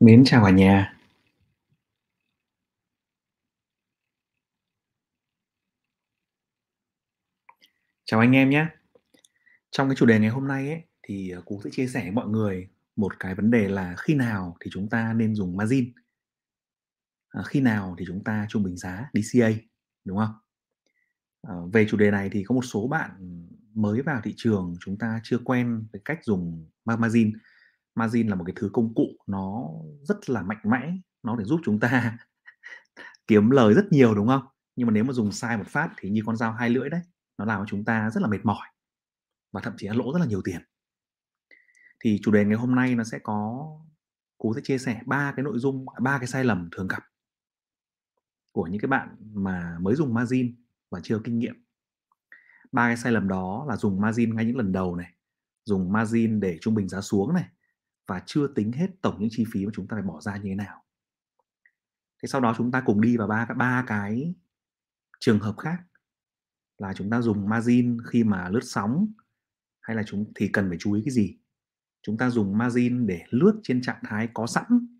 Mến chào cả nhà. Chào anh em nhé. Trong cái chủ đề ngày hôm nay ấy, thì à, Cú sẽ chia sẻ với mọi người một cái vấn đề là khi nào thì chúng ta nên dùng margin, à, khi nào thì chúng ta trung bình giá DCA, đúng không? À, về chủ đề này thì có một số bạn mới vào thị trường chúng ta chưa quen với cách dùng margin. Margin là một cái thứ công cụ nó rất là mạnh mẽ, nó để giúp chúng ta kiếm lời rất nhiều đúng không? Nhưng mà nếu mà dùng sai một phát thì như con dao hai lưỡi đấy, nó làm cho chúng ta rất là mệt mỏi và thậm chí là lỗ rất là nhiều tiền. Thì chủ đề ngày hôm nay nó sẽ có Cú sẽ chia sẻ ba cái nội dung, ba cái sai lầm thường gặp của những cái bạn mà mới dùng margin và chưa kinh nghiệm. Ba cái sai lầm đó là dùng margin ngay những lần đầu này, dùng margin để trung bình giá xuống này và chưa tính hết tổng những chi phí mà chúng ta phải bỏ ra như thế nào. Thế sau đó chúng ta cùng đi vào ba cái ba cái trường hợp khác. Là chúng ta dùng margin khi mà lướt sóng, hay là chúng, thì cần phải chú ý cái gì? Chúng ta dùng margin để lướt trên trạng thái có sẵn,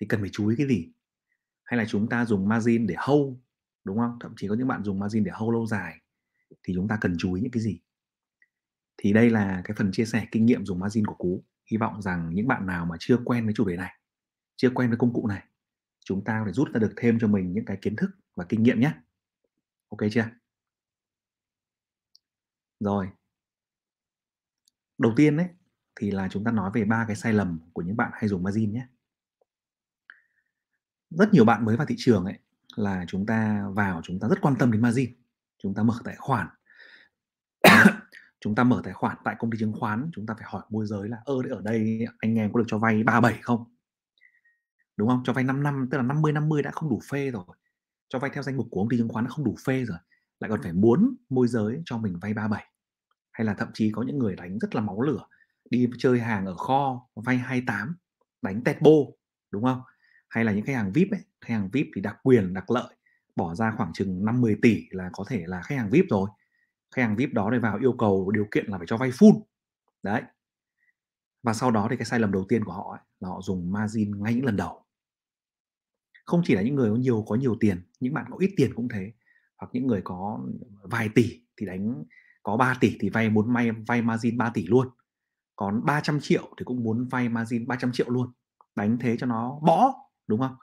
thì cần phải chú ý cái gì? Hay là chúng ta dùng margin để hold, đúng không? Thậm chí có những bạn dùng margin để hold lâu dài, thì chúng ta cần chú ý những cái gì? Thì đây là cái phần chia sẻ kinh nghiệm dùng margin của cú hy vọng rằng những bạn nào mà chưa quen với chủ đề này, chưa quen với công cụ này, chúng ta phải rút ra được thêm cho mình những cái kiến thức và kinh nghiệm nhé. Ok chưa? Rồi. Đầu tiên đấy thì là chúng ta nói về ba cái sai lầm của những bạn hay dùng margin nhé. Rất nhiều bạn mới vào thị trường ấy, là chúng ta vào chúng ta rất quan tâm đến margin, chúng ta mở tài khoản chúng ta mở tài khoản tại công ty chứng khoán, chúng ta phải hỏi môi giới là, ơ ở đây anh em có được cho vay 37 không? Đúng không? Cho vay 5 năm, tức là 50 50 đã không đủ phê rồi. Cho vay theo danh mục của công ty chứng khoán đã không đủ phê rồi, lại còn phải muốn môi giới cho mình vay 37 hay là thậm chí có những người đánh rất là máu lửa, đi chơi hàng ở kho, vay 28 đánh tẹt bô, đúng không? Hay là những khách hàng VIP ấy, khách hàng VIP thì đặc quyền, đặc lợi, bỏ ra khoảng chừng 5 10 tỷ là có thể là khách hàng VIP rồi khách hàng VIP đó để vào yêu cầu điều kiện là phải cho vay full. Đấy. Và sau đó thì cái sai lầm đầu tiên của họ ấy, là họ dùng margin ngay những lần đầu. Không chỉ là những người có nhiều có nhiều tiền những bạn có ít tiền cũng thế hoặc những người có vài tỷ thì đánh có 3 tỷ thì vay muốn vay vay margin 3 tỷ luôn. Còn 300 triệu thì cũng muốn vay margin 300 triệu luôn. Đánh thế cho nó bỏ đúng không?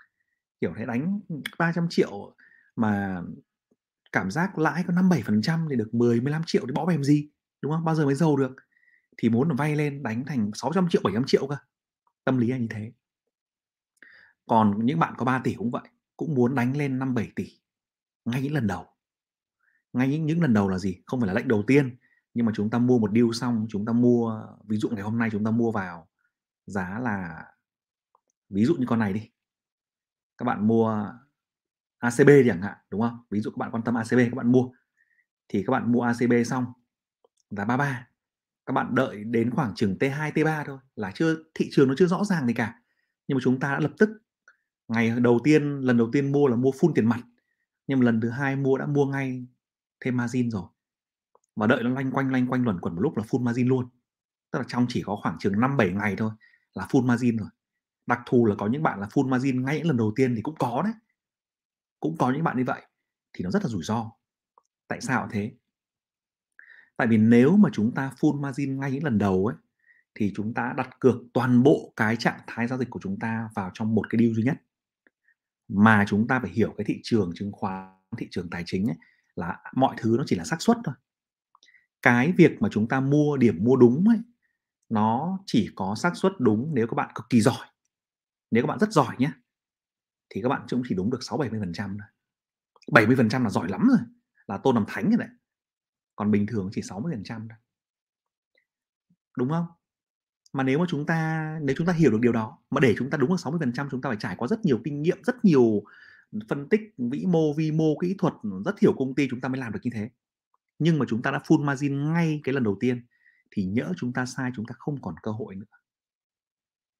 Kiểu thế đánh 300 triệu mà cảm giác lãi có 5 7 phần thì được 10 15 triệu thì bỏ bèm gì đúng không? Bao giờ mới giàu được? Thì muốn vay lên đánh thành 600 triệu 700 triệu cơ. Tâm lý là như thế. Còn những bạn có 3 tỷ cũng vậy cũng muốn đánh lên 5 7 tỷ ngay những lần đầu. Ngay những, những lần đầu là gì? Không phải là lệnh đầu tiên nhưng mà chúng ta mua một deal xong chúng ta mua ví dụ ngày hôm nay chúng ta mua vào giá là ví dụ như con này đi. Các bạn mua ACB chẳng hạn, đúng không? Ví dụ các bạn quan tâm ACB các bạn mua. Thì các bạn mua ACB xong giá 33 các bạn đợi đến khoảng chừng T2 T3 thôi là chưa, thị trường nó chưa rõ ràng gì cả. Nhưng mà chúng ta đã lập tức, ngày đầu tiên, lần đầu tiên mua là mua full tiền mặt. Nhưng mà lần thứ hai mua đã mua ngay thêm margin rồi. Và đợi nó lanh quanh lanh quanh luẩn quẩn một lúc là full margin luôn. Tức là trong chỉ có khoảng chừng 5 7 ngày thôi là full margin rồi. Đặc thù là có những bạn là full margin ngay những lần đầu tiên thì cũng có đấy cũng có những bạn như vậy thì nó rất là rủi ro. Tại sao thế? Tại vì nếu mà chúng ta full margin ngay những lần đầu ấy thì chúng ta đặt cược toàn bộ cái trạng thái giao dịch của chúng ta vào trong một cái deal duy nhất. Mà chúng ta phải hiểu cái thị trường chứng khoán thị trường tài chính ấy, là mọi thứ nó chỉ là xác suất thôi. Cái việc mà chúng ta mua điểm mua đúng ấy nó chỉ có xác suất đúng nếu các bạn cực kỳ giỏi. Nếu các bạn rất giỏi nhé thì các bạn cũng chỉ đúng được 6 70 phần trăm thôi. 70 phần trăm là giỏi lắm rồi, là tôn làm thánh rồi đấy còn bình thường chỉ 60 phần trăm thôi. Đúng không? Mà nếu mà chúng ta, nếu chúng ta hiểu được điều đó, mà để chúng ta đúng được 60 phần trăm, chúng ta phải trải qua rất nhiều kinh nghiệm, rất nhiều phân tích, vĩ mô, vi mô, kỹ thuật, rất hiểu công ty, chúng ta mới làm được như thế. Nhưng mà chúng ta đã full margin ngay cái lần đầu tiên, thì nhỡ chúng ta sai, chúng ta không còn cơ hội nữa.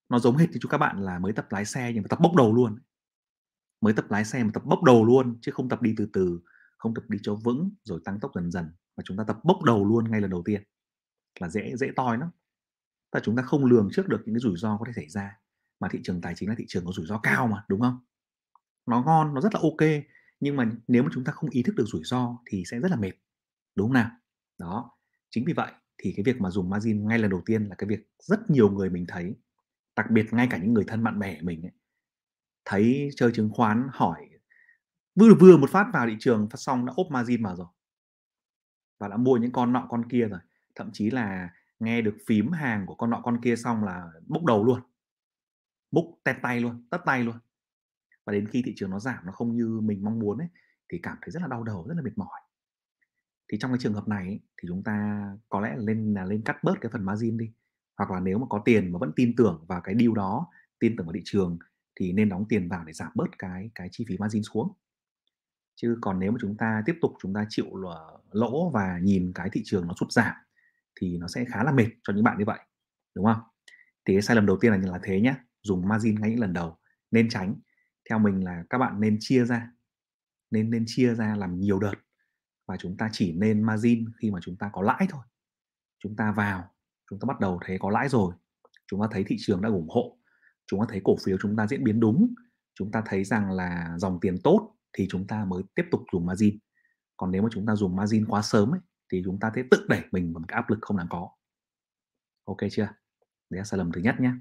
Nó giống hệt như chúng các bạn là mới tập lái xe nhưng mà tập bốc đầu luôn mới tập lái xe mà tập bốc đầu luôn chứ không tập đi từ từ không tập đi cho vững rồi tăng tốc dần dần mà chúng ta tập bốc đầu luôn ngay lần đầu tiên là dễ dễ toi lắm. Ta chúng ta không lường trước được những cái rủi ro có thể xảy ra mà thị trường tài chính là thị trường có rủi ro cao mà đúng không? Nó ngon nó rất là ok nhưng mà nếu mà chúng ta không ý thức được rủi ro thì sẽ rất là mệt đúng không nào? Đó chính vì vậy thì cái việc mà dùng margin ngay lần đầu tiên là cái việc rất nhiều người mình thấy đặc biệt ngay cả những người thân bạn bè mình ấy, thấy chơi chứng khoán hỏi, vừa vừa một phát vào thị trường phát xong đã ốp margin vào rồi. Và đã mua những con nọ con kia rồi. Thậm chí là nghe được phím hàng của con nọ con kia xong là bốc đầu luôn. Bốc tét tay luôn, tắt tay luôn. Và đến khi thị trường nó giảm nó không như mình mong muốn ấy, thì cảm thấy rất là đau đầu, rất là mệt mỏi. Thì trong cái trường hợp này thì chúng ta có lẽ là lên là lên cắt bớt cái phần margin đi. Hoặc là nếu mà có tiền mà vẫn tin tưởng vào cái deal đó, tin tưởng vào thị trường thì nên đóng tiền vào để giảm bớt cái cái chi phí margin xuống. Chứ còn nếu mà chúng ta tiếp tục chúng ta chịu lỗ và nhìn cái thị trường nó sụt giảm thì nó sẽ khá là mệt cho những bạn như vậy, đúng không? Thì cái sai lầm đầu tiên là là thế nhé dùng margin ngay những lần đầu nên tránh. Theo mình là các bạn nên chia ra, nên nên chia ra làm nhiều đợt và chúng ta chỉ nên margin khi mà chúng ta có lãi thôi. Chúng ta vào, chúng ta bắt đầu thấy có lãi rồi, chúng ta thấy thị trường đã ủng hộ chúng ta thấy cổ phiếu chúng ta diễn biến đúng chúng ta thấy rằng là dòng tiền tốt thì chúng ta mới tiếp tục dùng margin. Còn nếu mà chúng ta dùng margin quá sớm ấy, thì chúng ta sẽ tự đẩy mình vào một cái áp lực không đáng có. Ok chưa? Đấy là sai lầm thứ nhất nhé.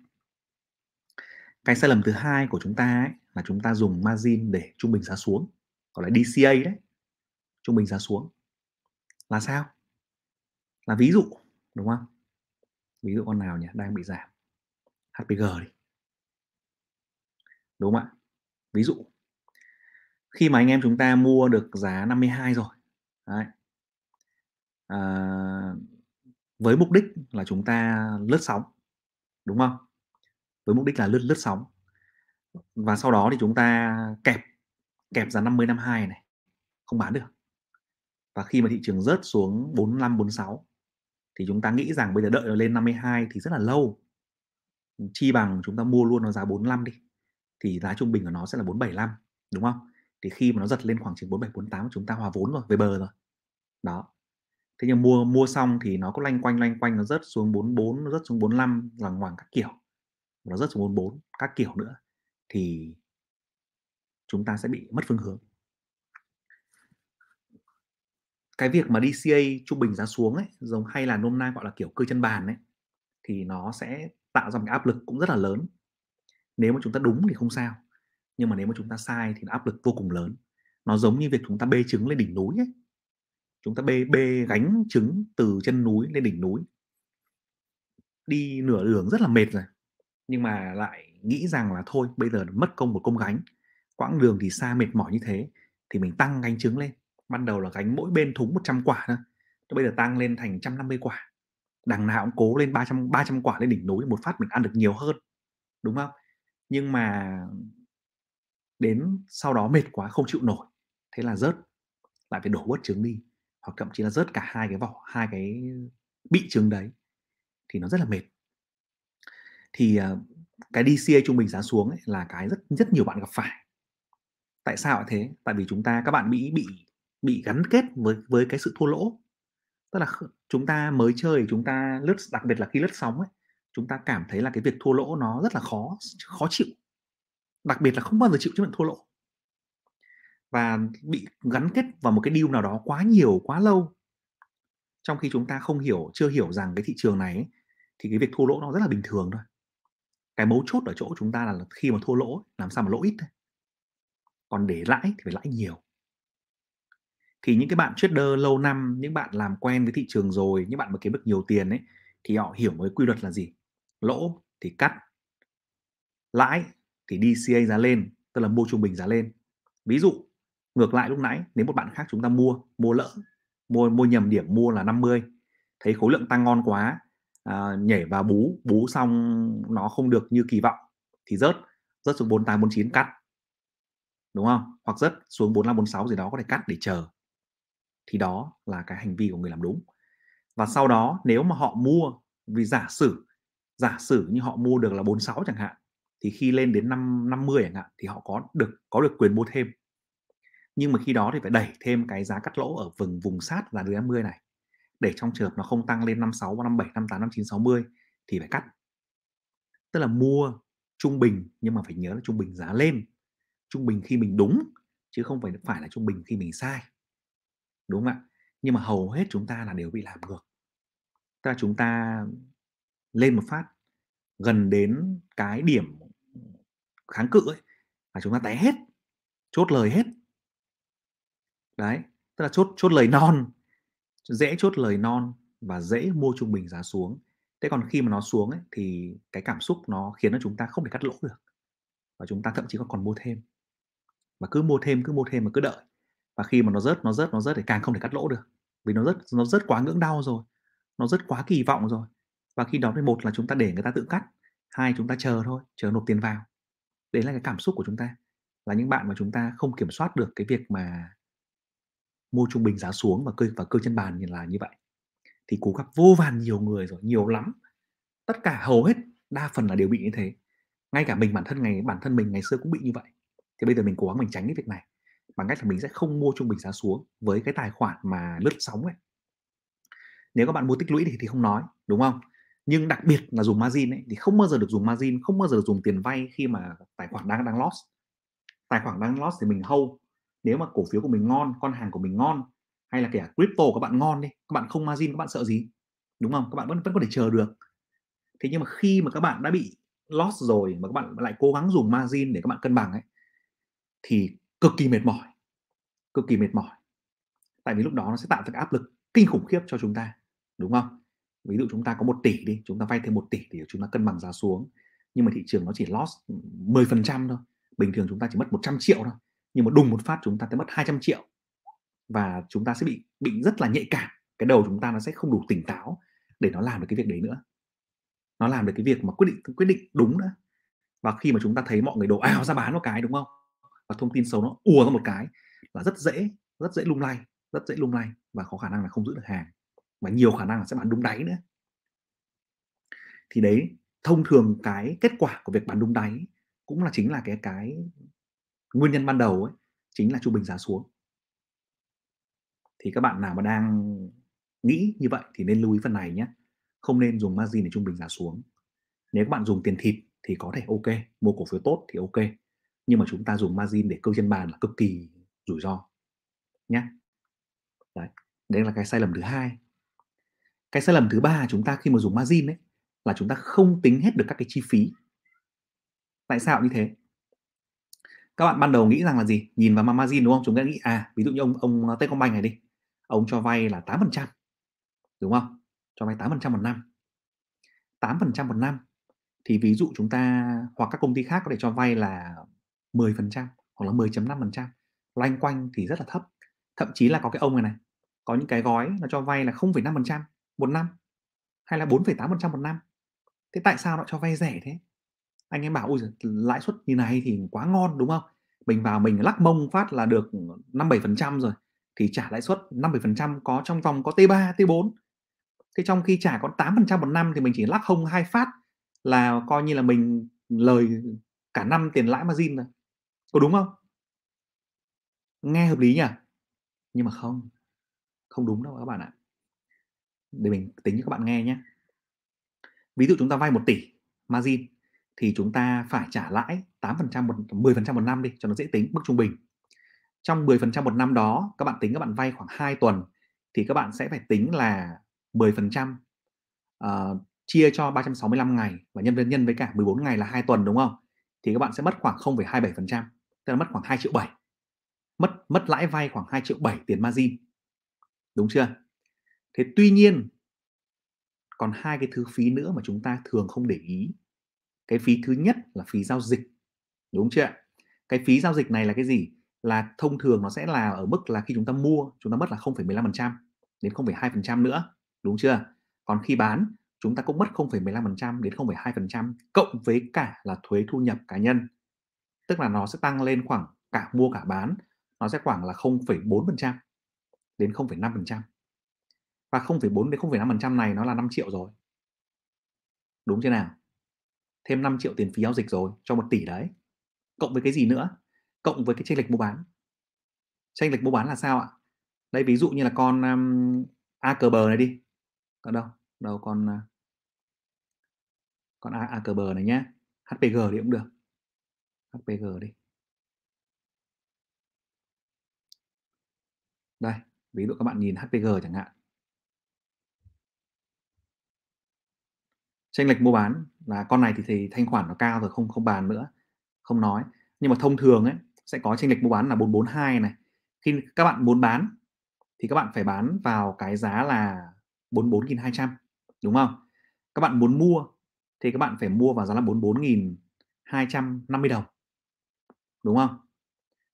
Cái sai lầm thứ hai của chúng ta ấy, là chúng ta dùng margin để trung bình giá xuống gọi là DCA đấy trung bình giá xuống. Là sao? Là ví dụ đúng không? Ví dụ con nào nhỉ? Đang bị giảm. HPG đi đúng không ạ? Ví dụ khi mà anh em chúng ta mua được giá 52 rồi đấy. À, với mục đích là chúng ta lướt sóng đúng không? Với mục đích là lướt lướt sóng. Và sau đó thì chúng ta kẹp kẹp giá 50 52 này không bán được. Và khi mà thị trường rớt xuống 45 46 thì chúng ta nghĩ rằng bây giờ đợi nó lên 52 thì rất là lâu. Chi bằng chúng ta mua luôn nó giá 45 đi thì giá trung bình của nó sẽ là 475 đúng không? Thì khi mà nó giật lên khoảng chừng 47 48 chúng ta hòa vốn rồi, về bờ rồi. Đó. Thế nhưng mua mua xong thì nó có lanh quanh lanh quanh, nó rớt xuống 44 nó rớt xuống 45 lằng ngoằng các kiểu. Nó rớt xuống 44 các kiểu nữa, thì chúng ta sẽ bị mất phương hướng. Cái việc mà DCA trung bình giá xuống ấy, giống hay là nôm na gọi là kiểu cơ chân bàn ấy, thì nó sẽ tạo ra một cái áp lực cũng rất là lớn nếu mà chúng ta đúng thì không sao, nhưng mà nếu mà chúng ta sai thì áp lực vô cùng lớn. Nó giống như việc chúng ta bê trứng lên đỉnh núi ấy. Chúng ta bê bê gánh trứng từ chân núi lên đỉnh núi. Đi nửa đường rất là mệt rồi, nhưng mà lại nghĩ rằng là thôi, bây giờ mất công một công gánh, quãng đường thì xa mệt mỏi như thế, thì mình tăng gánh trứng lên. Ban đầu là gánh mỗi bên thúng 100 quả thôi bây giờ tăng lên thành 150 quả. Đằng nào cũng cố lên 300 300 quả lên đỉnh núi, một phát mình ăn được nhiều hơn, đúng không? Nhưng mà đến sau đó mệt quá, không chịu nổi. Thế là rớt lại phải đổ bớt trứng đi, hoặc thậm chí là rớt cả hai cái vỏ, hai cái bị trứng đấy, thì nó rất là mệt. Thì ờ, cái DCA trung bình giá xuống ấy là cái rất rất nhiều bạn gặp phải. Tại sao thế? Tại vì chúng ta, các bạn bị bị bị gắn kết với với cái sự thua lỗ. Tức là chúng ta mới chơi, chúng ta lướt, đặc biệt là khi lướt sóng ấy chúng ta cảm thấy là cái việc thua lỗ nó rất là khó khó chịu. Đặc biệt là không bao giờ chịu chấp nhận thua lỗ. Và bị gắn kết vào một cái deal nào đó quá nhiều quá lâu trong khi chúng ta không hiểu chưa hiểu rằng cái thị trường này ấy, thì cái việc thua lỗ nó rất là bình thường thôi. Cái mấu chốt ở chỗ chúng ta là khi mà thua lỗ làm sao mà lỗ ít thôi. Còn để lãi thì phải lãi nhiều. Thì những cái bạn trader lâu năm những bạn làm quen với thị trường rồi những bạn mà kiếm được nhiều tiền ấy thì họ hiểu với quy luật là gì? Lỗ thì cắt lãi thì DCA giá lên tức là mua trung bình giá lên. Ví dụ ngược lại lúc nãy nếu một bạn khác chúng ta mua mua lỡ mua mua nhầm điểm mua là 50 thấy khối lượng tăng ngon quá à, nhảy vào bú bú xong nó không được như kỳ vọng thì rớt rớt xuống 48 49 cắt. Đúng không? Hoặc rớt xuống 45 46 gì đó có thể cắt để chờ. Thì đó là cái hành vi của người làm đúng. Và sau đó nếu mà họ mua vì giả sử giả sử như họ mua được là 46 chẳng hạn thì khi lên đến năm 50 chẳng hạn thì họ có được có được quyền mua thêm. Nhưng mà khi đó thì phải đẩy thêm cái giá cắt lỗ ở vùng vùng sát là dưới 50 này để trong trường hợp nó không tăng lên 56, 57, 58, 59, 60 thì phải cắt. Tức là mua trung bình nhưng mà phải nhớ là trung bình giá lên. Trung bình khi mình đúng chứ không phải phải là trung bình khi mình sai. Đúng không ạ? Nhưng mà hầu hết chúng ta là đều bị làm ngược. Tức là chúng ta lên một phát gần đến cái điểm ừ, kháng cự ấy là chúng ta té hết chốt lời hết. Đấy tức là chốt chốt lời non dễ chốt lời non và dễ mua trung bình giá xuống. Thế còn khi mà nó xuống ấy, thì cái cảm xúc nó khiến cho chúng ta không thể cắt lỗ được và chúng ta thậm chí còn còn mua thêm. Và cứ mua thêm cứ mua thêm mà cứ đợi. Và khi mà nó rớt nó rớt nó rớt thì càng không thể cắt lỗ được. Vì nó rất nó rất quá ngưỡng đau rồi nó rất quá kỳ vọng rồi và khi đó thì một là chúng ta để người ta tự cắt hai chúng ta chờ thôi chờ nộp tiền vào. Đấy là cái cảm xúc của chúng ta là những bạn mà chúng ta không kiểm soát được cái việc mà mua trung bình giá xuống và cơ và cơ chân bàn là như vậy. Thì cú gặp vô vàn nhiều người rồi nhiều lắm. Tất cả hầu hết đa phần là đều bị như thế. Ngay cả mình bản thân ngày bản thân mình ngày xưa cũng bị như vậy. Thì bây giờ mình cố gắng mình tránh cái việc này bằng cách là mình sẽ không mua trung bình giá xuống với cái tài khoản mà lướt sóng ấy. Nếu các bạn mua tích lũy thì, thì không nói đúng không? Nhưng đặc biệt là dùng margin ấy, thì không bao giờ được dùng margin không bao giờ được dùng tiền vay khi mà tài khoản đang đang loss. Tài khoản đang loss thì mình hold. Nếu mà cổ phiếu của mình ngon con hàng của mình ngon hay là kể cả crypto các bạn ngon đi các bạn không margin các bạn sợ gì? Đúng không? Các bạn vẫn vẫn có thể chờ được. Thế nhưng mà khi mà các bạn đã bị loss rồi mà các bạn lại cố gắng dùng margin để các bạn cân bằng ấy thì cực kỳ mệt mỏi. Cực kỳ mệt mỏi. Tại vì lúc đó nó sẽ tạo ra cái áp lực kinh khủng khiếp cho chúng ta. Đúng không? Ví dụ chúng ta có một tỷ đi, chúng ta vay thêm một tỷ thì chúng ta cân bằng giá xuống. Nhưng mà thị trường nó chỉ loss ừ, 10% thôi. Bình thường chúng ta chỉ mất 100 triệu thôi. Nhưng mà đùng một phát chúng ta sẽ mất 200 triệu. Và chúng ta sẽ bị bị rất là nhạy cảm. Cái đầu chúng ta nó sẽ không đủ tỉnh táo để nó làm được cái việc đấy nữa. Nó làm được cái việc mà quyết định quyết định đúng nữa. Và khi mà chúng ta thấy mọi người đổ à, ảo ra bán một cái, đúng không? Và thông tin xấu nó ùa ra một cái là rất dễ rất dễ lung lay, rất dễ lung lay và có khả năng là không giữ được hàng và nhiều khả năng là sẽ bán đúng đáy nữa. Thì đấy, thông thường cái kết quả của việc bán đúng đáy cũng là chính là cái cái nguyên nhân ban đầu ấy, chính là trung bình giá xuống. Thì các bạn nào mà đang nghĩ như vậy thì nên lưu ý phần này nhé. Không nên dùng margin để trung bình giá xuống. Nếu các bạn dùng tiền thịt thì có thể ok, mua cổ phiếu tốt thì ok. Nhưng mà chúng ta dùng margin để cơ trên bàn là cực kỳ rủi ro nhé. Đấy đấy là cái sai lầm thứ hai cái sai lầm thứ ba chúng ta khi mà dùng margin ấy là chúng ta không tính hết được các cái chi phí. Tại sao như thế? Các bạn ban đầu nghĩ rằng là gì? Nhìn vào margin đúng không? Chúng ta nghĩ à ví dụ như ông ông ờ, Techcombank này đi ông cho vay là 8% đúng không? Cho vay 8% một năm. 8% một năm thì ví dụ chúng ta hoặc các công ty khác có thể cho vay là 10% hoặc là 10.5% loanh quanh thì rất là thấp. Thậm chí là có cái ông này này có những cái gói nó cho vay là 0,5% một năm hay là 4,8% một năm. Thế tại sao nó cho vay rẻ thế? Anh em bảo ôi lãi suất như này thì quá ngon đúng không? Mình vào mình lắc mông phát là được 5 7% rồi thì trả lãi suất 5 7% có trong vòng có T3 T4 thế trong khi trả có 8% một năm thì mình chỉ lắc không hai phát là coi như là mình lời cả năm tiền lãi margin rồi có đúng không? Nghe hợp lý nhỉ? Nhưng mà không không đúng đâu các bạn ạ để mình tính cho các bạn nghe nhé ví dụ chúng ta vay 1 tỷ margin thì chúng ta phải trả lãi 8% một 10% một năm đi cho nó dễ tính mức trung bình trong 10% một năm đó các bạn tính các bạn vay khoảng 2 tuần thì các bạn sẽ phải tính là 10% uh, ờ, chia cho 365 ngày và nhân với nhân với cả 14 ngày là 2 tuần đúng không? Thì các bạn sẽ mất khoảng 0,27%, tức là mất khoảng 2 triệu 7. Mất mất lãi vay khoảng 2 triệu 7 tiền margin. Đúng chưa? Thế tuy nhiên còn hai cái thứ phí nữa mà chúng ta thường không để ý. Cái phí thứ nhất là phí giao dịch. Đúng chưa? Cái phí giao dịch này là cái gì? Là thông thường nó sẽ là ở mức là khi chúng ta mua chúng ta mất là 0,15% đến 0,2% nữa. Đúng chưa? Còn khi bán chúng ta cũng mất 0,15% đến 0,2% cộng với cả là thuế thu nhập cá nhân. Tức là nó sẽ tăng lên khoảng cả mua cả bán, nó sẽ khoảng là 0,4% đến 0,5%. Và 0,4 đến 0,5% này nó là 5 triệu rồi. Đúng chưa nào? Thêm 5 triệu tiền phí giao dịch rồi cho 1 tỷ đấy. Cộng với cái gì nữa? Cộng với cái chênh lệch mua bán. Chênh lệch mua bán là sao ạ? Đây ví dụ như là con um, bờ này đi. Còn đâu? Đâu con à, con A, A cờ bờ này nhé HPG đi cũng được HPG đi đây ví dụ các bạn nhìn HPG chẳng hạn chênh lệch mua bán. Là con này thì, thì thanh khoản nó cao rồi không không bàn nữa không nói. Nhưng mà thông thường ấy sẽ có chênh lệch mua bán là 442 này. Khi các bạn muốn bán thì các bạn phải bán vào cái giá là 44.200 đúng không? Các bạn muốn mua thì các bạn phải mua vào giá là 44.250 đồng đúng không?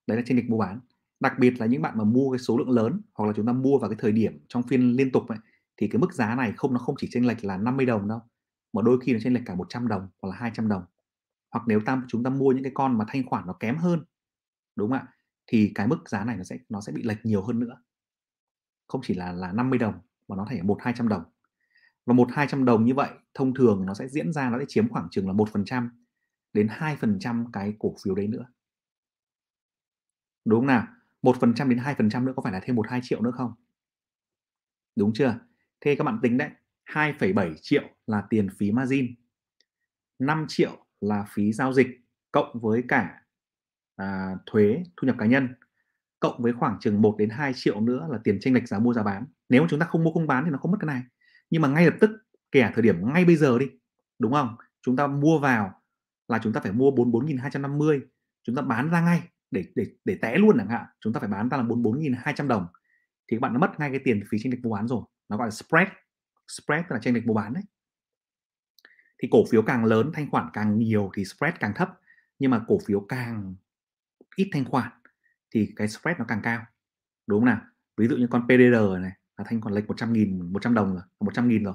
Đấy là chênh lệch mua bán. Đặc biệt là những bạn mà mua cái số lượng lớn hoặc là chúng ta mua vào cái thời điểm trong phiên liên tục ấy, thì cái mức giá này không nó không chỉ chênh lệch là 50 đồng đâu mà đôi khi nó chênh lệch cả 100 đồng hoặc là 200 đồng. Hoặc nếu ta chúng ta mua những cái con mà thanh khoản nó kém hơn, đúng không ạ? Thì cái mức giá này nó sẽ nó sẽ bị lệch nhiều hơn nữa. Không chỉ là là 50 đồng mà nó thể một, hai trăm đồng. Và một, hai trăm đồng như vậy, thông thường nó sẽ diễn ra, nó sẽ chiếm khoảng chừng là một phần trăm đến hai phần trăm cái cổ phiếu đấy nữa. Đúng không nào? Một phần trăm đến hai phần trăm nữa có phải là thêm một, hai triệu nữa không? Đúng chưa? Thế các bạn tính đấy. 2,7 triệu là tiền phí margin 5 triệu là phí giao dịch cộng với cả à, thuế thu nhập cá nhân cộng với khoảng chừng 1 đến 2 triệu nữa là tiền tranh lệch giá mua giá bán. Nếu mà chúng ta không mua không bán thì nó không mất cái này. Nhưng mà ngay lập tức kể thời điểm ngay bây giờ đi đúng không? Chúng ta mua vào là chúng ta phải mua 44.250 chúng ta bán ra ngay để để để té luôn chẳng hạn. Chúng ta phải bán ra là 44.200 đồng. Thì các bạn nó mất ngay cái tiền phí tranh lệch mua bán rồi. Nó gọi là spread spread tức là tranh lệch mua bán đấy. Thì cổ phiếu càng lớn, thanh khoản càng nhiều thì spread càng thấp. Nhưng mà cổ phiếu càng ít thanh khoản thì cái spread nó càng cao. Đúng không nào? Ví dụ như con PDR này là thanh khoản lệch 100 nghìn 100 đồng rồi 100 nghìn rồi.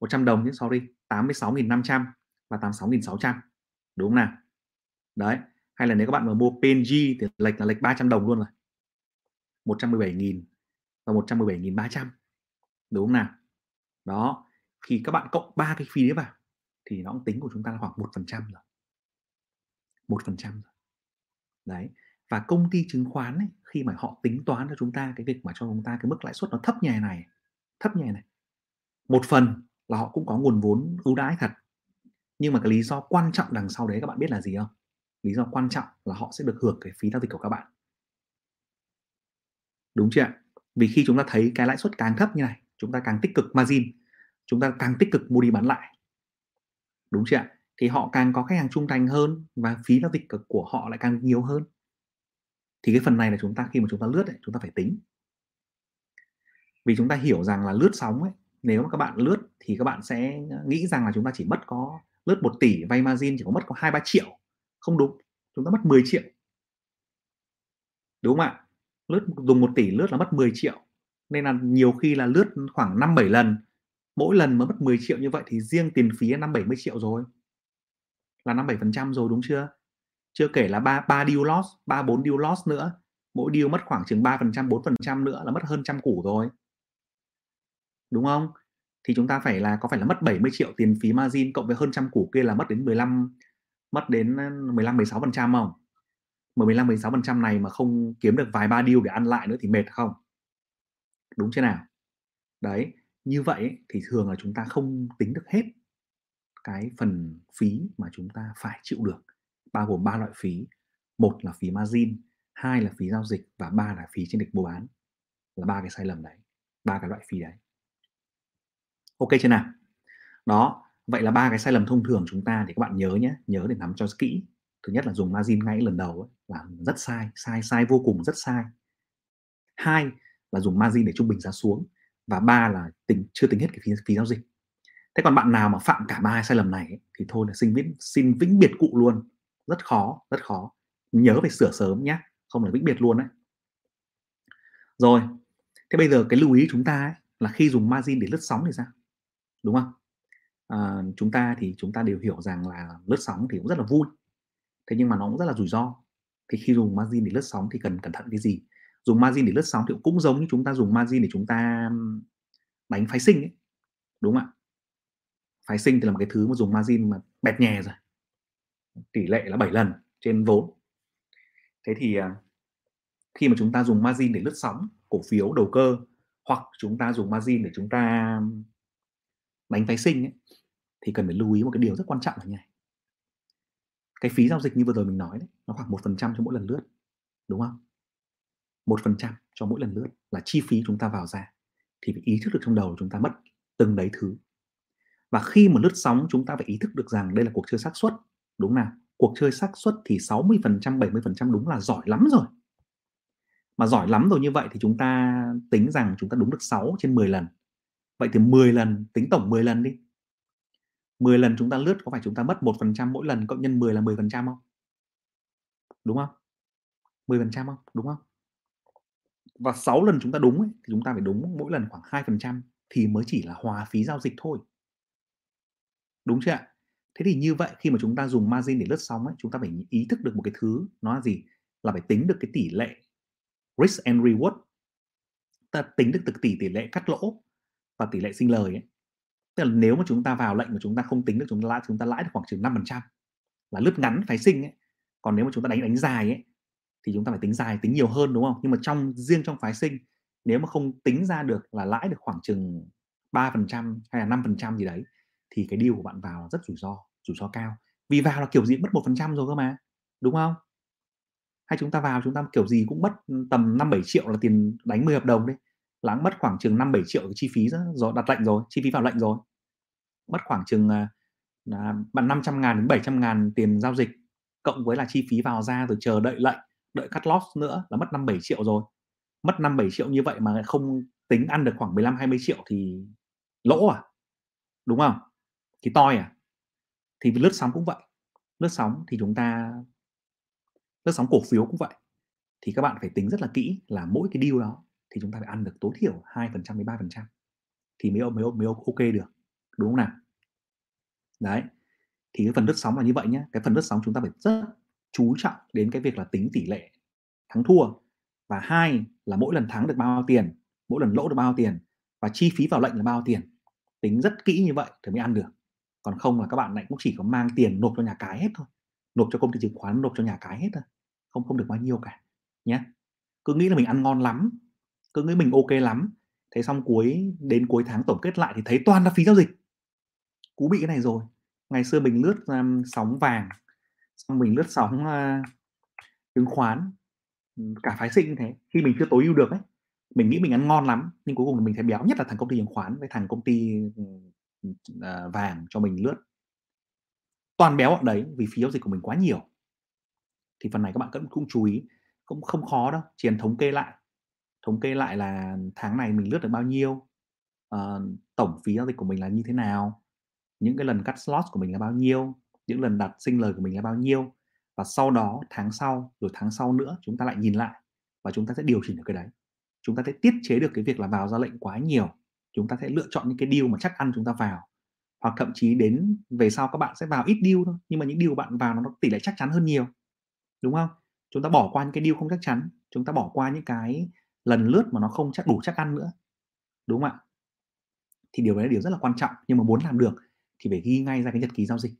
100 đồng chứ sorry 86.500 và 86.600 đúng không nào? Đấy, hay là nếu các bạn mà mua PNG thì lệch là lệch 300 đồng luôn rồi. 117.000 và 117.300 đúng không nào? Đó thì các bạn cộng ba cái phí đấy vào thì nó cũng tính của chúng ta là khoảng một phần trăm rồi. Một phần trăm rồi. Đấy và công ty chứng khoán ấy, khi mà họ tính toán cho chúng ta cái việc mà cho chúng ta cái mức lãi suất nó thấp nhè này thấp nhè này một phần là họ cũng có nguồn vốn ưu đãi thật. Nhưng mà cái lý do quan trọng đằng sau đấy các bạn biết là gì không? Lý do quan trọng là họ sẽ được hưởng cái phí giao dịch của các bạn. Đúng chưa vì khi chúng ta thấy cái lãi suất càng thấp như này chúng ta càng tích cực margin chúng ta càng tích cực mua đi bán lại. Đúng chưa thì họ càng có khách hàng trung thành hơn và phí giao dịch của họ lại càng nhiều hơn. Thì cái phần này là chúng ta khi mà chúng ta lướt ấy, chúng ta phải tính. Vì chúng ta hiểu rằng là lướt sóng ấy nếu mà các bạn lướt thì các bạn sẽ nghĩ rằng là chúng ta chỉ mất có lướt 1 tỷ vay margin chỉ có mất có hai ba triệu. Không đúng chúng ta mất 10 triệu. Đúng không ạ? Lướt dùng 1 tỷ lướt là mất 10 triệu nên là nhiều khi là lướt khoảng 5 7 lần, mỗi lần mới mất 10 triệu như vậy thì riêng tiền phí là 5 70 triệu rồi. Là 5 7% rồi, đúng chưa? Chưa kể là ba ba deal loss, ba, bốn deal loss nữa. Mỗi deal mất khoảng chừng 3% 4% nữa là mất hơn trăm củ rồi. Đúng không? Thì chúng ta phải là, có phải là mất 70 triệu tiền phí margin cộng với hơn trăm củ kia là mất đến 15 mất đến ờ, 15 16 phần trăm không? 15 16 phần trăm này mà không kiếm được vài ba deal để ăn lại nữa thì mệt không? Đúng chưa nào. Đấy như vậy thì thường là chúng ta không tính được hết cái phần phí mà chúng ta phải chịu được bao gồm ba loại phí. Một là phí margin hai là phí giao dịch và ba là phí trên lịch mua bán. Là ba cái sai lầm đấy ba cái loại phí đấy. Ok chưa nào? Đó vậy là ba cái sai lầm thông thường chúng ta thì các bạn nhớ nhé nhớ để nắm cho kỹ. Thứ nhất là dùng margin ngay lần đầu ấy, là rất sai sai sai vô cùng rất sai. Hai là dùng margin để trung bình giá xuống. Và ba là tính chưa tính hết cái phí, phí giao dịch. Thế còn bạn nào mà phạm cả ba sai lầm này ấy, thì thôi là xin vĩnh xin vĩnh biệt cụ luôn. Rất khó rất khó. Nhớ phải sửa sớm nhé không là vĩnh biệt luôn đấy. Rồi thế bây giờ cái lưu ý chúng ta ấy, là khi dùng margin để lướt sóng thì sao? Đúng không? À, chúng ta thì chúng ta đều hiểu rằng là lướt sóng thì cũng rất là vui. Thế nhưng mà nó cũng rất là rủi ro. Thì khi dùng margin để lướt sóng thì cần cẩn thận cái gì? Dùng margin để lướt sóng thì cũng giống như chúng ta dùng margin để chúng ta đánh phái sinh ấy đúng không ạ? Phái sinh thì là một cái thứ mà dùng margin mà bẹt nhè rồi tỷ lệ là 7 lần trên vốn. Thế thì à, khi mà chúng ta dùng margin để lướt sóng cổ phiếu đầu cơ hoặc chúng ta dùng margin để chúng ta đánh phái sinh ấy, thì cần phải lưu ý một cái điều rất quan trọng là như này cái phí giao dịch như vừa rồi mình nói đấy nó khoảng một phần trăm cho mỗi lần lướt đúng không? Một phần trăm cho mỗi lần lướt là chi phí chúng ta vào ra, thì phải ý thức được trong đầu chúng ta mất từng đấy thứ. Và khi mà lướt sóng, chúng ta phải ý thức được rằng đây là cuộc chơi xác suất, đúng nào? Cuộc chơi xác suất thì 60 phần trăm 70 phần trăm đúng là giỏi lắm rồi. Mà giỏi lắm rồi như vậy thì chúng ta tính rằng chúng ta đúng được 6 trên 10 lần. Vậy thì 10 lần, tính tổng 10 lần đi. 10 lần chúng ta lướt có phải chúng ta mất 1% mỗi lần, cộng nhân 10 là 10% không? Đúng không? 10% không? Đúng không? Và 6 lần chúng ta đúng ấy, thì chúng ta phải đúng mỗi lần khoảng 2% thì mới chỉ là hòa phí giao dịch thôi. Đúng chưa ạ? Thế thì như vậy khi mà chúng ta dùng margin để lướt sóng ấy, chúng ta phải ý thức được một cái thứ nó là gì? Là phải tính được cái tỷ lệ risk and reward. Ta tính được từ tỷ tỷ lệ cắt lỗ và tỷ lệ sinh lời ấy. Tức là nếu mà chúng ta vào lệnh mà chúng ta không tính được chúng ta lãi chúng ta lãi được khoảng chừng 5% là lướt ngắn phái sinh ấy. Còn nếu mà chúng ta đánh đánh dài ấy thì chúng ta phải tính dài, tính nhiều hơn, đúng không? Nhưng mà trong, riêng trong phái sinh, nếu mà không tính ra được là lãi được khoảng chừng 3% hay là 5% gì đấy, thì cái deal của bạn vào rất rủi ro rủi ro cao. Vì vào là kiểu gì mất một phần trăm rồi cơ mà, đúng không? Hay chúng ta vào chúng ta kiểu gì cũng mất tầm năm bảy triệu là tiền đánh 10 hợp đồng đấy lãng mất khoảng chừng 5 7 triệu cái chi phí rồi đặt lệnh rồi, chi phí vào lệnh rồi. Mất khoảng chừng à, là bạn 500 ngàn đến 700 ngàn tiền giao dịch, cộng với là chi phí vào ra rồi chờ đợi lệnh đợi cắt loss nữa là mất 5 7 triệu rồi. Mất 5 7 triệu như vậy mà không tính ăn được khoảng 15 20 triệu thì lỗ à? Đúng không? Thì toi à? Thì lướt sóng cũng vậy. Lướt sóng thì chúng ta, lướt sóng cổ phiếu cũng vậy. Thì các bạn phải tính rất là kỹ là mỗi cái deal đó thì chúng ta phải ăn được tối thiểu 2% đến 3% thì mới mới mới ok được. Đúng không nào? Đấy. Thì cái phần lướt sóng là như vậy nhé cái phần lướt sóng chúng ta phải rất chú trọng đến cái việc là tính tỷ lệ thắng thua. Và hai là mỗi lần thắng được bao nhiêu tiền mỗi lần lỗ được bao nhiêu tiền và chi phí vào lệnh là bao nhiêu tiền. Tính rất kỹ như vậy thì mới ăn được. Còn không là các bạn lại cũng chỉ có mang tiền nộp cho nhà cái hết thôi. Nộp cho công ty chứng khoán nộp cho nhà cái hết thôi. Không không được bao nhiêu cả nhé cứ nghĩ là mình ăn ngon lắm cứ nghĩ mình ok lắm thế xong cuối đến cuối tháng tổng kết lại thì thấy toàn là phí giao dịch. Cú bị cái này rồi. Ngày xưa mình lướt um, sóng vàng xong mình lướt sóng uh, chứng khoán ừ, cả phái sinh thế. Khi mình chưa tối ưu được ấy mình nghĩ mình ăn ngon lắm nhưng cuối cùng mình thấy béo nhất là thằng công ty chứng khoán với thằng công ty uh, vàng cho mình lướt. Toàn béo bọn đấy vì phí giao dịch của mình quá nhiều. Thì phần này các bạn cũng cũng chú ý cũng không khó đâu chỉ cần thống kê lại. Thống kê lại là tháng này mình lướt được bao nhiêu uh, tổng phí giao dịch của mình là như thế nào những cái lần cắt slot của mình là bao nhiêu những lần đặt sinh lời của mình là bao nhiêu và sau đó tháng sau rồi tháng sau nữa chúng ta lại nhìn lại và chúng ta sẽ điều chỉnh được cái đấy. Chúng ta sẽ tiết chế được cái việc là vào ra lệnh quá nhiều chúng ta sẽ lựa chọn những cái deal mà chắc ăn chúng ta vào. Hoặc thậm chí đến về sau các bạn sẽ vào ít deal thôi nhưng mà những deal bạn vào nó tỷ lệ chắc chắn hơn nhiều đúng không? Chúng ta bỏ qua những cái deal không chắc chắn chúng ta bỏ qua những cái lần lướt mà nó không chắc đủ chắc ăn nữa đúng không ạ? Thì điều đấy là điều rất là quan trọng nhưng mà muốn làm được thì phải ghi ngay ra cái nhật ký giao dịch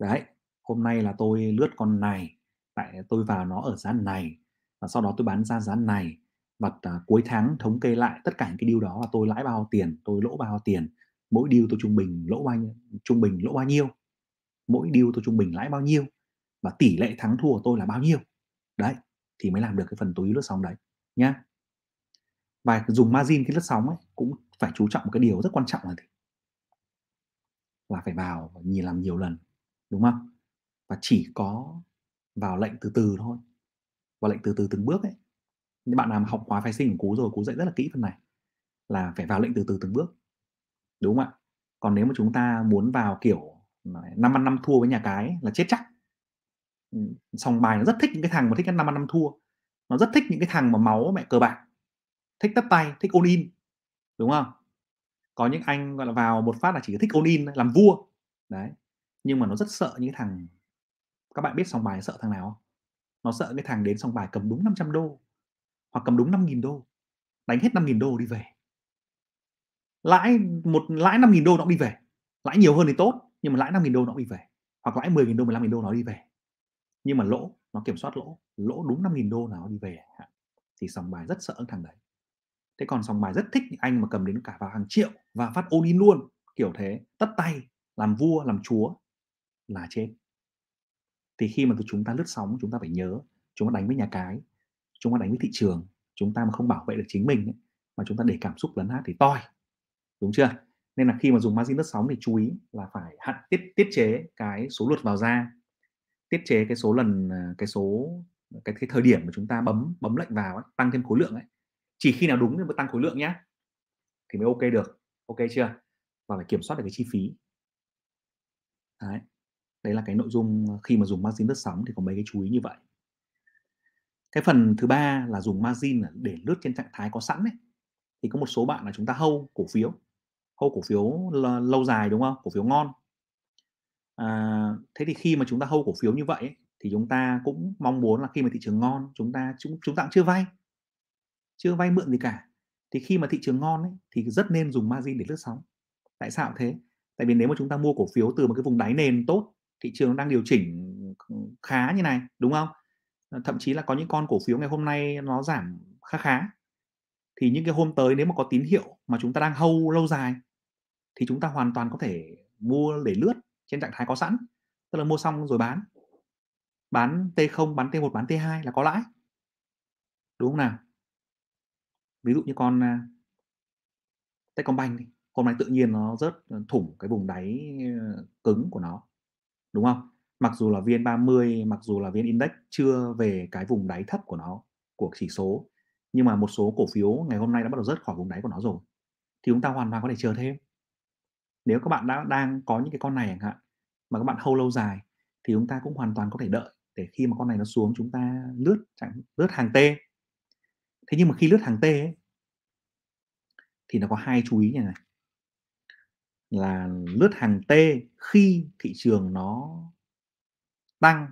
đấy hôm nay là tôi lướt con này tại tôi vào nó ở giá này và sau đó tôi bán ra giá này và à, cuối tháng thống kê lại tất cả những cái điều đó là tôi lãi bao tiền tôi lỗ bao tiền mỗi điều tôi trung bình lỗ bao nhiêu trung bình lỗ bao nhiêu mỗi điều tôi trung bình lãi bao nhiêu và tỷ lệ thắng thua của tôi là bao nhiêu. Đấy thì mới làm được cái phần tối ưu lướt sóng đấy nhá. Và dùng margin khi lướt sóng ấy cũng phải chú trọng một cái điều rất quan trọng là gì? Là phải vào và nhìn làm nhiều lần đúng không? Và chỉ có vào lệnh từ từ thôi, vào lệnh từ từ từng bước ấy. Những bạn nào học khóa phái sinh của cú rồi, cú dạy rất là kỹ phần này, là phải vào lệnh từ từ từng bước. Đúng không ạ? Còn nếu mà chúng ta muốn vào kiểu năm ăn năm thua với nhà cái là chết chắc. Ừ, Sòng bài nó rất thích những cái thằng mà thích ăn năm ăn năm thua. Nó rất thích những cái thằng mà máu mẹ cờ bạc. Thích tất tay, thích ôn in. Đúng không? Có những anh, gọi là, vào một phát là chỉ thích ôn in làm vua. Đấy nhưng mà nó rất sợ những cái thằng, các bạn biết sòng bài sợ thằng nào không? nó sợ cái thằng đến sòng bài cầm đúng 500 đô, hoặc cầm đúng 5.000 đô, đánh hết 5.000 đô đi về. Lãi một, lãi 5.000 đô nó đi về. Lãi nhiều hơn thì tốt, nhưng mà lãi 5.000 đô nó đi về. Hoặc lãi 10.000 đô 15.000 đô nó đi về. Nhưng mà lỗ, nó kiểm soát lỗ. Lỗ đúng 5.000 đô nào đi về thì sòng bài rất sợ thằng đấy. Thế còn sòng bài rất thích những anh mà cầm đến cả vào hàng triệu và phát all in luôn. Kiểu thế, tất tay, làm vua, làm chúa là chết thì khi mà chúng ta lướt sóng chúng ta phải nhớ chúng ta đánh với nhà cái chúng ta đánh với thị trường chúng ta mà không bảo vệ được chính mình ấy, mà chúng ta để cảm xúc lấn át thì toi. Đúng chưa? Nên là khi mà dùng margin lướt sóng thì chú ý là phải hạn tiết tiết chế cái số lượt vào ra tiết chế cái số lần à, cái số cái, cái thời điểm mà chúng ta bấm bấm lệnh vào ấy, tăng thêm khối lượng ấy. Chỉ khi nào đúng thì mới tăng khối lượng nhé thì mới ok được. Ok chưa? Và phải kiểm soát được cái chi phí. Đấy đấy là cái nội dung ờ, khi mà dùng margin lướt sóng thì có mấy cái chú ý như vậy. Cái phần thứ ba là dùng margin để lướt trên trạng thái có sẵn ấy. Thì có một số bạn là chúng ta hâu cổ phiếu hâu cổ phiếu lâu dài đúng không? Cổ phiếu ngon. À, thế thì khi mà chúng ta hâu cổ phiếu như vậy ấy, thì chúng ta cũng mong muốn là khi mà thị trường ngon chúng ta chúng chúng ta cũng chưa vay. Chưa vay mượn gì cả. Thì khi mà thị trường ngon ấy, thì rất nên dùng margin để lướt sóng. Tại sao thế? Tại vì nếu mà chúng ta mua cổ phiếu từ một cái vùng đáy nền tốt thị trường đang điều chỉnh khá như này, đúng không? Ờ, thậm chí là có những con cổ phiếu ngày hôm nay nó giảm khá khá. Thì những cái hôm tới nếu mà có tín hiệu mà chúng ta đang hâu lâu dài thì chúng ta hoàn toàn có thể mua để lướt trên trạng thái có sẵn, tức là mua xong rồi bán. Bán T0 bán T1 bán T2 là có lãi. Đúng không nào? Ví dụ như con à, Techcombank đi, hôm nay tự nhiên nó rớt ờ, thủng cái vùng đáy ờ, cứng của nó đúng không? Mặc dù là VN30 mặc dù là VN Index chưa về cái vùng đáy thấp của nó của chỉ số nhưng mà một số cổ phiếu ngày hôm nay đã bắt đầu rớt khỏi vùng đáy của nó rồi thì chúng ta hoàn toàn có thể chờ thêm. Nếu các bạn đã đang có những cái con này chẳng hạn mà các bạn hold lâu dài thì chúng ta cũng hoàn toàn có thể đợi để khi mà con này nó xuống chúng ta lướt chẳng lướt hàng T. Thế nhưng mà khi lướt hàng T ấy, thì nó có hai chú ý như này là lướt hàng T khi thị trường nó tăng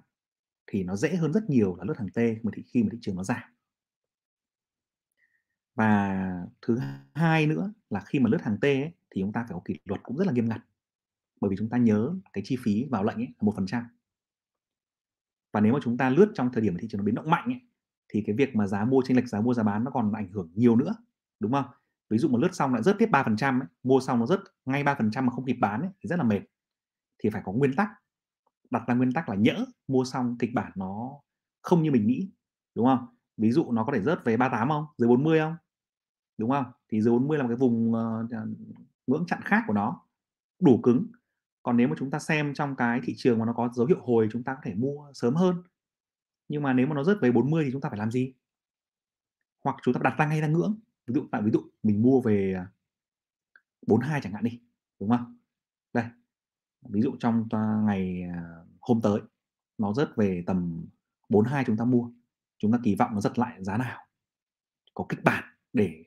thì nó dễ hơn rất nhiều là lướt hàng T mà thị khi mà thị trường nó giảm. Và thứ hai nữa là khi mà lướt hàng T ấy, thì chúng ta phải có kỷ luật cũng rất là nghiêm ngặt. Bởi vì chúng ta nhớ cái chi phí vào lệnh ấy là một phần trăm. Và nếu mà chúng ta lướt trong thời điểm thị trường nó biến động mạnh ấy, thì cái việc mà giá mua chênh lệch giá mua giá bán nó còn ảnh hưởng nhiều nữa đúng không? Ví dụ một lướt xong lại rớt tiếp ba phần trăm mua xong nó rớt ngay ba phần trăm mà không kịp bán ấy, thì rất là mệt. Thì phải có nguyên tắc. Đặt ra nguyên tắc là nhỡ mua xong kịch bản nó không như mình nghĩ đúng không? Ví dụ nó có thể rớt về 38 không dưới 40 không đúng không? Thì dưới 40 là một cái vùng uh, ngưỡng chặn khác của nó đủ cứng. Còn nếu mà chúng ta xem trong cái thị trường mà nó có dấu hiệu hồi chúng ta có thể mua sớm hơn. Nhưng mà nếu mà nó rớt về 40 thì chúng ta phải làm gì? Hoặc chúng ta đặt ra ngay ra ngưỡng ví dụ, bạn ví dụ mình mua về à, 42 chẳng hạn đi, đúng không? Đây, ví dụ trong ngày à, hôm tới, nó rớt về tầm 42 chúng ta mua, chúng ta kỳ vọng nó giật lại giá nào? Có kịch bản để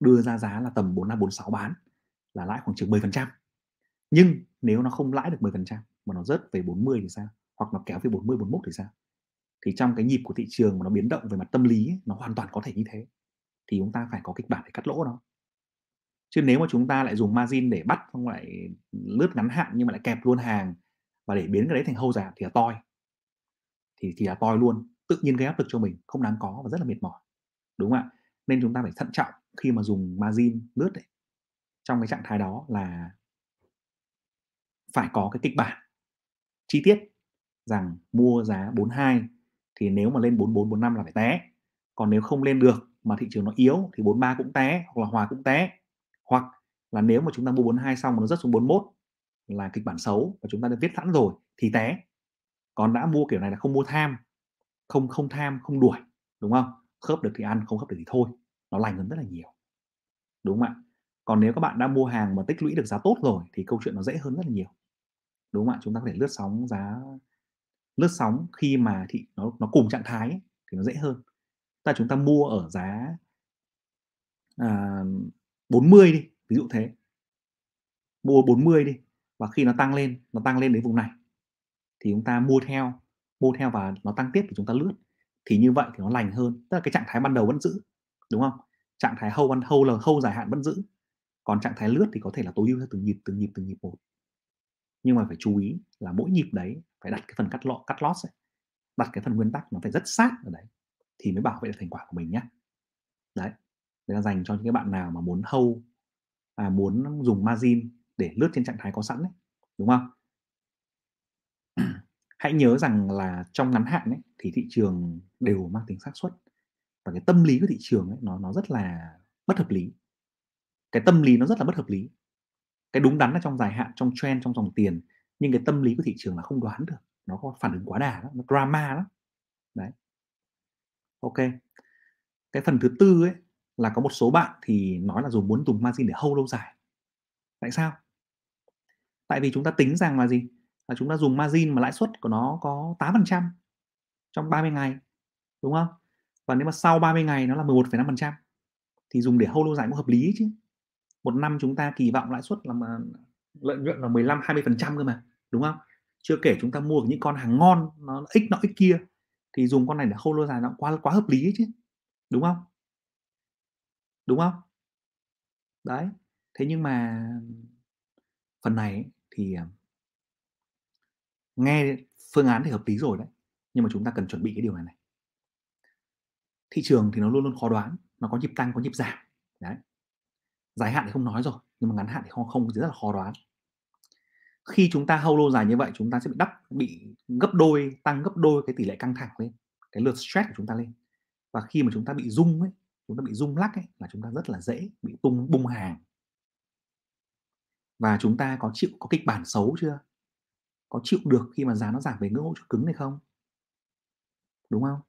đưa ra giá là tầm 45 46 bán là lãi khoảng chừng 10% nhưng nếu nó không lãi được 10% mà nó rớt về 40 thì sao? Hoặc nó kéo về 40 41 thì sao? Thì trong cái nhịp của thị trường mà nó biến động về mặt tâm lý nó hoàn toàn có thể như thế thì chúng ta phải có kịch bản để cắt lỗ đó chứ nếu mà chúng ta lại dùng margin để bắt không lại lướt ngắn hạn nhưng mà lại kẹp luôn hàng và để biến cái đấy thành hâu giảm thì là toi. Thì thì là toi luôn. Tự nhiên gây áp lực cho mình, không đáng có và rất là mệt mỏi. Đúng không ạ? Nên chúng ta phải thận trọng khi mà dùng margin lướt đấy. Trong cái trạng thái đó là phải có cái kịch bản. Chi tiết rằng mua giá 42 thì nếu mà lên 44 45 là phải té. Còn nếu không lên được mà thị trường nó yếu thì 43 cũng té hoặc là hòa cũng té. Hoặc là nếu mà chúng ta mua 42 xong mà nó rất xuống 41 là kịch bản xấu và chúng ta đã viết sẵn rồi thì té. Còn đã mua kiểu này là không mua tham không không tham không đuổi đúng không? Khớp được thì ăn không khớp được thì thôi. Nó lành hơn rất là nhiều. Đúng không ạ? Còn nếu các bạn đã mua hàng mà tích lũy được giá tốt rồi thì câu chuyện nó dễ hơn rất là nhiều. Đúng không ạ? Chúng ta có thể lướt sóng giá lướt sóng khi mà thị nó nó cùng trạng thái ấy, thì nó dễ hơn là chúng ta mua ở giá à, 40 đi ví dụ thế. Mua 40 đi và khi nó tăng lên nó tăng lên đến vùng này thì chúng ta mua theo mua theo và nó tăng tiếp thì chúng ta lướt. Thì như vậy thì nó lành hơn tức là cái trạng thái ban đầu vẫn giữ đúng không? Trạng thái hâu ăn hâu là hâu dài hạn vẫn giữ. Còn trạng thái lướt thì có thể là tối ưu theo từng nhịp từng nhịp từng nhịp một. Nhưng mà phải chú ý là mỗi nhịp đấy phải đặt cái phần cắt lọ cắt lót ấy, đặt cái phần nguyên tắc nó phải rất sát ở đấy thì mới bảo vệ được thành quả của mình nhé đấy đây là dành cho những cái bạn nào mà muốn hâu à, muốn dùng margin để lướt trên trạng thái có sẵn đấy đúng không? Hãy nhớ rằng là trong ngắn hạn ấy, thì thị trường đều mang tính xác suất. Và cái tâm lý của thị trường ấy, nó nó rất là bất hợp lý. Cái tâm lý nó rất là bất hợp lý. Cái đúng đắn là trong dài hạn trong trend trong dòng tiền nhưng cái tâm lý của thị trường là không đoán được. Nó có phản ứng quá đà đó nó drama đó đấy ok. Cái phần thứ tư ấy là có một số bạn thì nói là dùng muốn dùng margin để hold lâu dài. Tại sao? Tại vì chúng ta tính rằng là gì? Là chúng ta dùng margin mà lãi suất của nó có 8% trong 30 ngày đúng không? Và nếu mà sau 30 ngày nó là 11,5% thì dùng để hold lâu dài cũng hợp lý chứ. Một năm chúng ta kỳ vọng lãi suất là mà lợi nhuận là 15 20 phần trăm cơ mà đúng không? Chưa kể chúng ta mua những con hàng ngon nó ít nọ ít kia thì dùng con này để hold lâu dài nó quá quá hợp lý chứ, đúng không? Đúng không? Đấy, thế nhưng mà phần này thì à, nghe phương án thì hợp lý rồi đấy, nhưng mà chúng ta cần chuẩn bị cái điều này này. Thị trường thì nó luôn luôn khó đoán, nó có nhịp tăng, có nhịp giảm, đấy. Dài hạn thì không nói rồi, nhưng mà ngắn hạn thì không không, rất là khó đoán khi chúng ta hold lâu dài như vậy chúng ta sẽ bị đắp bị gấp đôi tăng gấp đôi cái tỷ lệ căng thẳng lên cái lượt stress của chúng ta lên. Và khi mà chúng ta bị rung ấy chúng ta bị rung lắc ấy là chúng ta rất là dễ bị tung bung hàng. Và chúng ta có chịu có kịch bản xấu chưa? Có chịu được khi mà giá nó giảm về ngưỡng hỗ trợ cứng này không? Đúng không?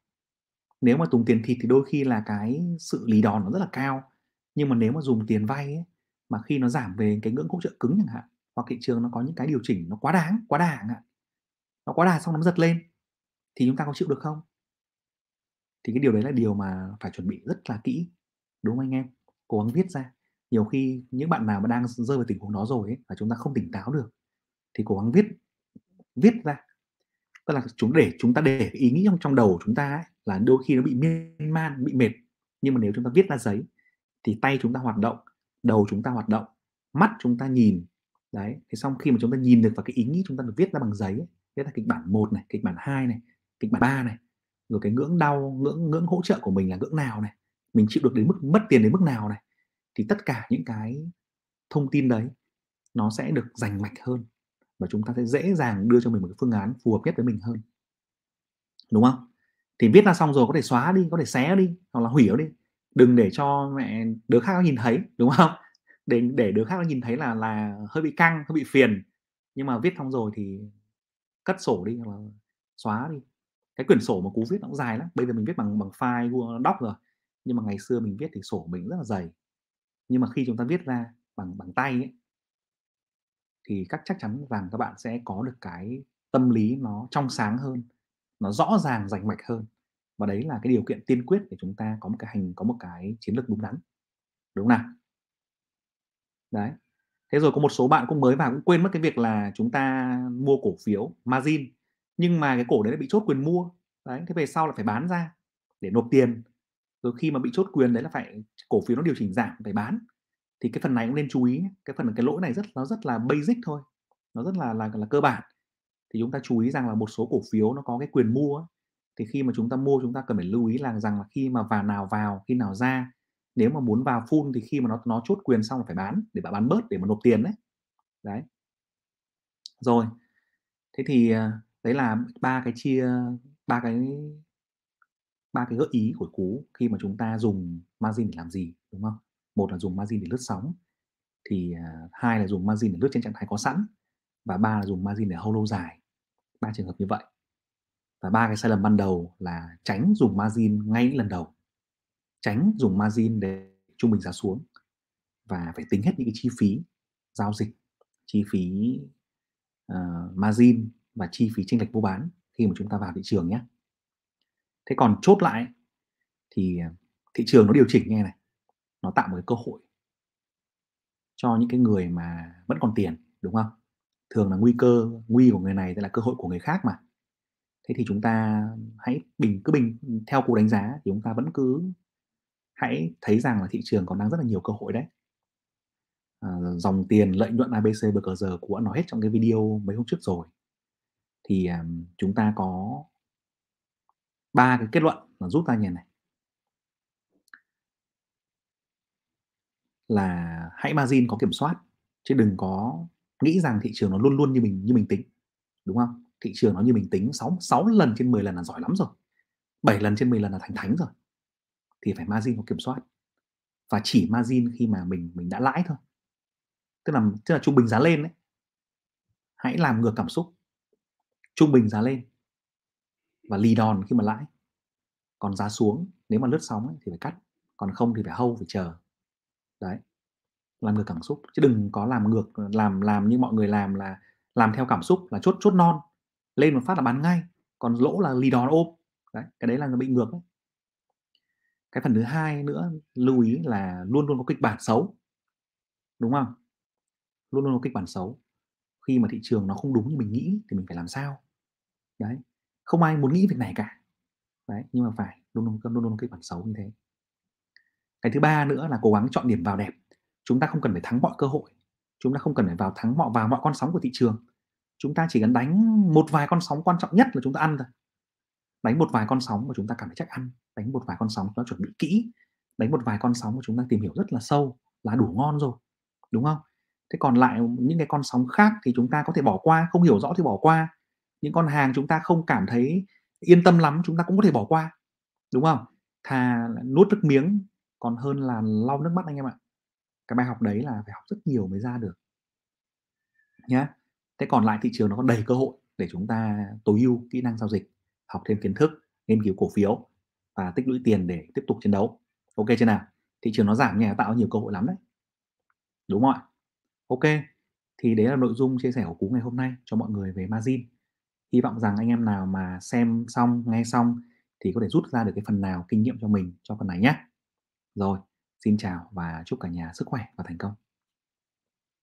Nếu mà dùng tiền thịt thì đôi khi là cái sự lì đòn nó rất là cao nhưng mà nếu mà dùng tiền vay ấy, mà khi nó giảm về cái ngưỡng hỗ trợ cứng chẳng hạn hoặc thị trường nó có những cái điều chỉnh nó quá đáng quá đà ạ nó quá đà xong nó giật lên thì chúng ta có chịu được không? Thì cái điều đấy là điều mà phải chuẩn bị rất là kỹ đúng không anh em? Cố gắng viết ra. Nhiều khi những bạn nào mà đang rơi vào tình huống đó rồi ấy, và chúng ta không tỉnh táo được thì cố gắng viết viết ra. Tức là chúng để chúng ta để ý nghĩ trong trong đầu chúng ta ấy, là đôi khi nó bị miên man bị mệt. Nhưng mà nếu chúng ta viết ra giấy thì tay chúng ta hoạt động đầu chúng ta hoạt động mắt chúng ta nhìn đấy thì xong khi mà chúng ta nhìn được vào cái ý nghĩ chúng ta được viết ra bằng giấy viết là kịch bản một này, kịch bản 2 này, kịch bản 3 này, rồi cái ngưỡng đau, ngưỡng ngưỡng hỗ trợ của mình là ngưỡng nào này, mình chịu được đến mức, mất tiền đến mức nào này, thì tất cả những cái thông tin đấy nó sẽ được rành mạch hơn và chúng ta sẽ dễ dàng đưa cho mình một cái phương án phù hợp nhất với mình hơn. Đúng không? Thì viết ra xong rồi có thể xóa đi, có thể xé đi, hoặc là hủy đi, đừng để cho mẹ, đứa khác nhìn thấy, đúng không? Để để đứa khác nó nhìn thấy là là hơi bị căng hơi bị phiền. Nhưng mà viết xong rồi thì cất sổ đi hoặc là xóa đi. Cái quyển sổ mà cú viết nó cũng dài lắm. Bây giờ mình viết bằng bằng file google doc rồi. Nhưng mà ngày xưa mình viết thì sổ mình rất là dày. Nhưng mà khi chúng ta viết ra bằng bằng tay ấy, thì các chắc chắn rằng các bạn sẽ có được cái tâm lý nó trong sáng hơn nó rõ ràng rành mạch hơn. Và đấy là cái điều kiện tiên quyết để chúng ta có một cái hành có một cái chiến lược đúng đắn. Đúng không nào? Đấy. Thế rồi có một số bạn cũng mới vào cũng quên mất cái việc là chúng ta mua cổ phiếu, margin. Nhưng mà cái cổ đấy bị chốt quyền mua. Đấy, thế về sau là phải bán ra để nộp tiền. Rồi khi mà bị chốt quyền đấy là phải, cổ phiếu nó điều chỉnh giảm phải bán. Thì cái phần này cũng nên chú ý cái phần cái lỗi này rất, nó rất là basic thôi. Nó rất là là là cơ bản. Thì chúng ta chú ý rằng là một số cổ phiếu nó có cái quyền mua thì khi mà chúng ta mua, chúng ta cần phải lưu ý là, rằng là khi mà vào nào vào, khi nào ra nếu mà muốn vào full thì khi mà nó nó chốt quyền xong phải bán, để bạn bán bớt, để mà nộp tiền đấy. Đấy. Rồi. Thế thì ờ, đấy là ba cái chia, ba cái ba cái gợi ý của cú khi mà chúng ta dùng margin để làm gì, đúng không? Một là dùng margin để lướt sóng, thì ờ, hai là dùng margin để lướt trên trạng thái có sẵn, và ba là dùng margin để hold lâu dài. Ba trường hợp như vậy. Và ba cái sai lầm ban đầu là tránh dùng margin ngay lần đầu tránh dùng margin để trung bình giá xuống và phải tính hết những cái chi phí giao dịch chi phí uh, margin và chi phí chênh lệch mua bán khi mà chúng ta vào thị trường nhé. Thế còn chốt lại thì ờ, thị trường nó điều chỉnh nghe này nó tạo một cái cơ hội cho những cái người mà vẫn còn tiền đúng không? Thường là nguy cơ nguy của người này sẽ là cơ hội của người khác mà. Thế thì chúng ta hãy bình cứ bình theo cú đánh giá thì chúng ta vẫn cứ hãy thấy rằng là thị trường còn đang rất là nhiều cơ hội đấy à, dòng tiền lợi nhuận ABC bờ giờ cũng đã nói hết trong cái video mấy hôm trước rồi thì um, chúng ta có ba cái kết luận mà rút ra như này là hãy margin có kiểm soát chứ đừng có nghĩ rằng thị trường nó luôn luôn như mình như mình tính đúng không thị trường nó như mình tính 6 6 lần trên 10 lần là giỏi lắm rồi. 7 lần trên 10 lần là thành thánh rồi. Thì phải margin có kiểm soát. Và chỉ margin khi mà mình mình đã lãi thôi. Tức là tức là trung bình giá lên đấy. Hãy làm ngược cảm xúc. Trung bình giá lên và lì đòn khi mà lãi. Còn giá xuống nếu mà lướt sóng ấy, thì phải cắt, còn không thì phải hâu phải chờ. Đấy. Làm ngược cảm xúc chứ đừng có làm ngược làm làm như mọi người làm là làm theo cảm xúc là chốt chốt non. Lên một phát là bán ngay, còn lỗ là lì đòn ôm. Đấy, cái đấy là bị ngược đấy. Cái phần thứ hai nữa lưu ý là luôn luôn có kịch bản xấu. Đúng không? Luôn luôn có kịch bản xấu. Khi mà thị trường nó không đúng như mình nghĩ thì mình phải làm sao? Đấy. Không ai muốn nghĩ việc này cả. Đấy, nhưng mà phải luôn luôn luôn luôn có kịch bản xấu như thế. Cái thứ ba nữa là cố gắng chọn điểm vào đẹp. Chúng ta không cần phải thắng mọi cơ hội. Chúng ta không cần phải vào thắng mọi vào mọi con sóng của thị trường. Chúng ta chỉ cần đánh một vài con sóng quan trọng nhất là chúng ta ăn thôi. Đánh một vài con sóng mà chúng ta cảm thấy chắc ăn, đánh một vài con sóng chúng ta chuẩn bị kỹ, đánh một vài con sóng mà chúng ta tìm hiểu rất là sâu là đủ ngon rồi. Đúng không? Thế còn lại những cái con sóng khác thì chúng ta có thể bỏ qua, không hiểu rõ thì bỏ qua. Những con hàng chúng ta không cảm thấy yên tâm lắm chúng ta cũng có thể bỏ qua. Đúng không? Thà nuốt nước miếng còn hơn là lau nước mắt anh em ạ. Cái bài học đấy là phải học rất nhiều mới ra được. Nhá. Thế còn lại thị trường nó còn đầy cơ hội để chúng ta tối ưu kỹ năng giao dịch, học thêm kiến thức, nghiên cứu cổ phiếu và tích lũy tiền để tiếp tục chiến đấu. Ok chưa nào? Thị trường nó giảm nhà tạo nhiều cơ hội lắm đấy. Đúng không ạ? Ok. Thì đấy là nội dung chia sẻ của Cú ngày hôm nay cho mọi người về margin. Hy vọng rằng anh em nào mà xem xong, nghe xong thì có thể rút ra được cái phần nào kinh nghiệm cho mình cho phần này nhé. Rồi, xin chào và chúc cả nhà sức khỏe và thành công.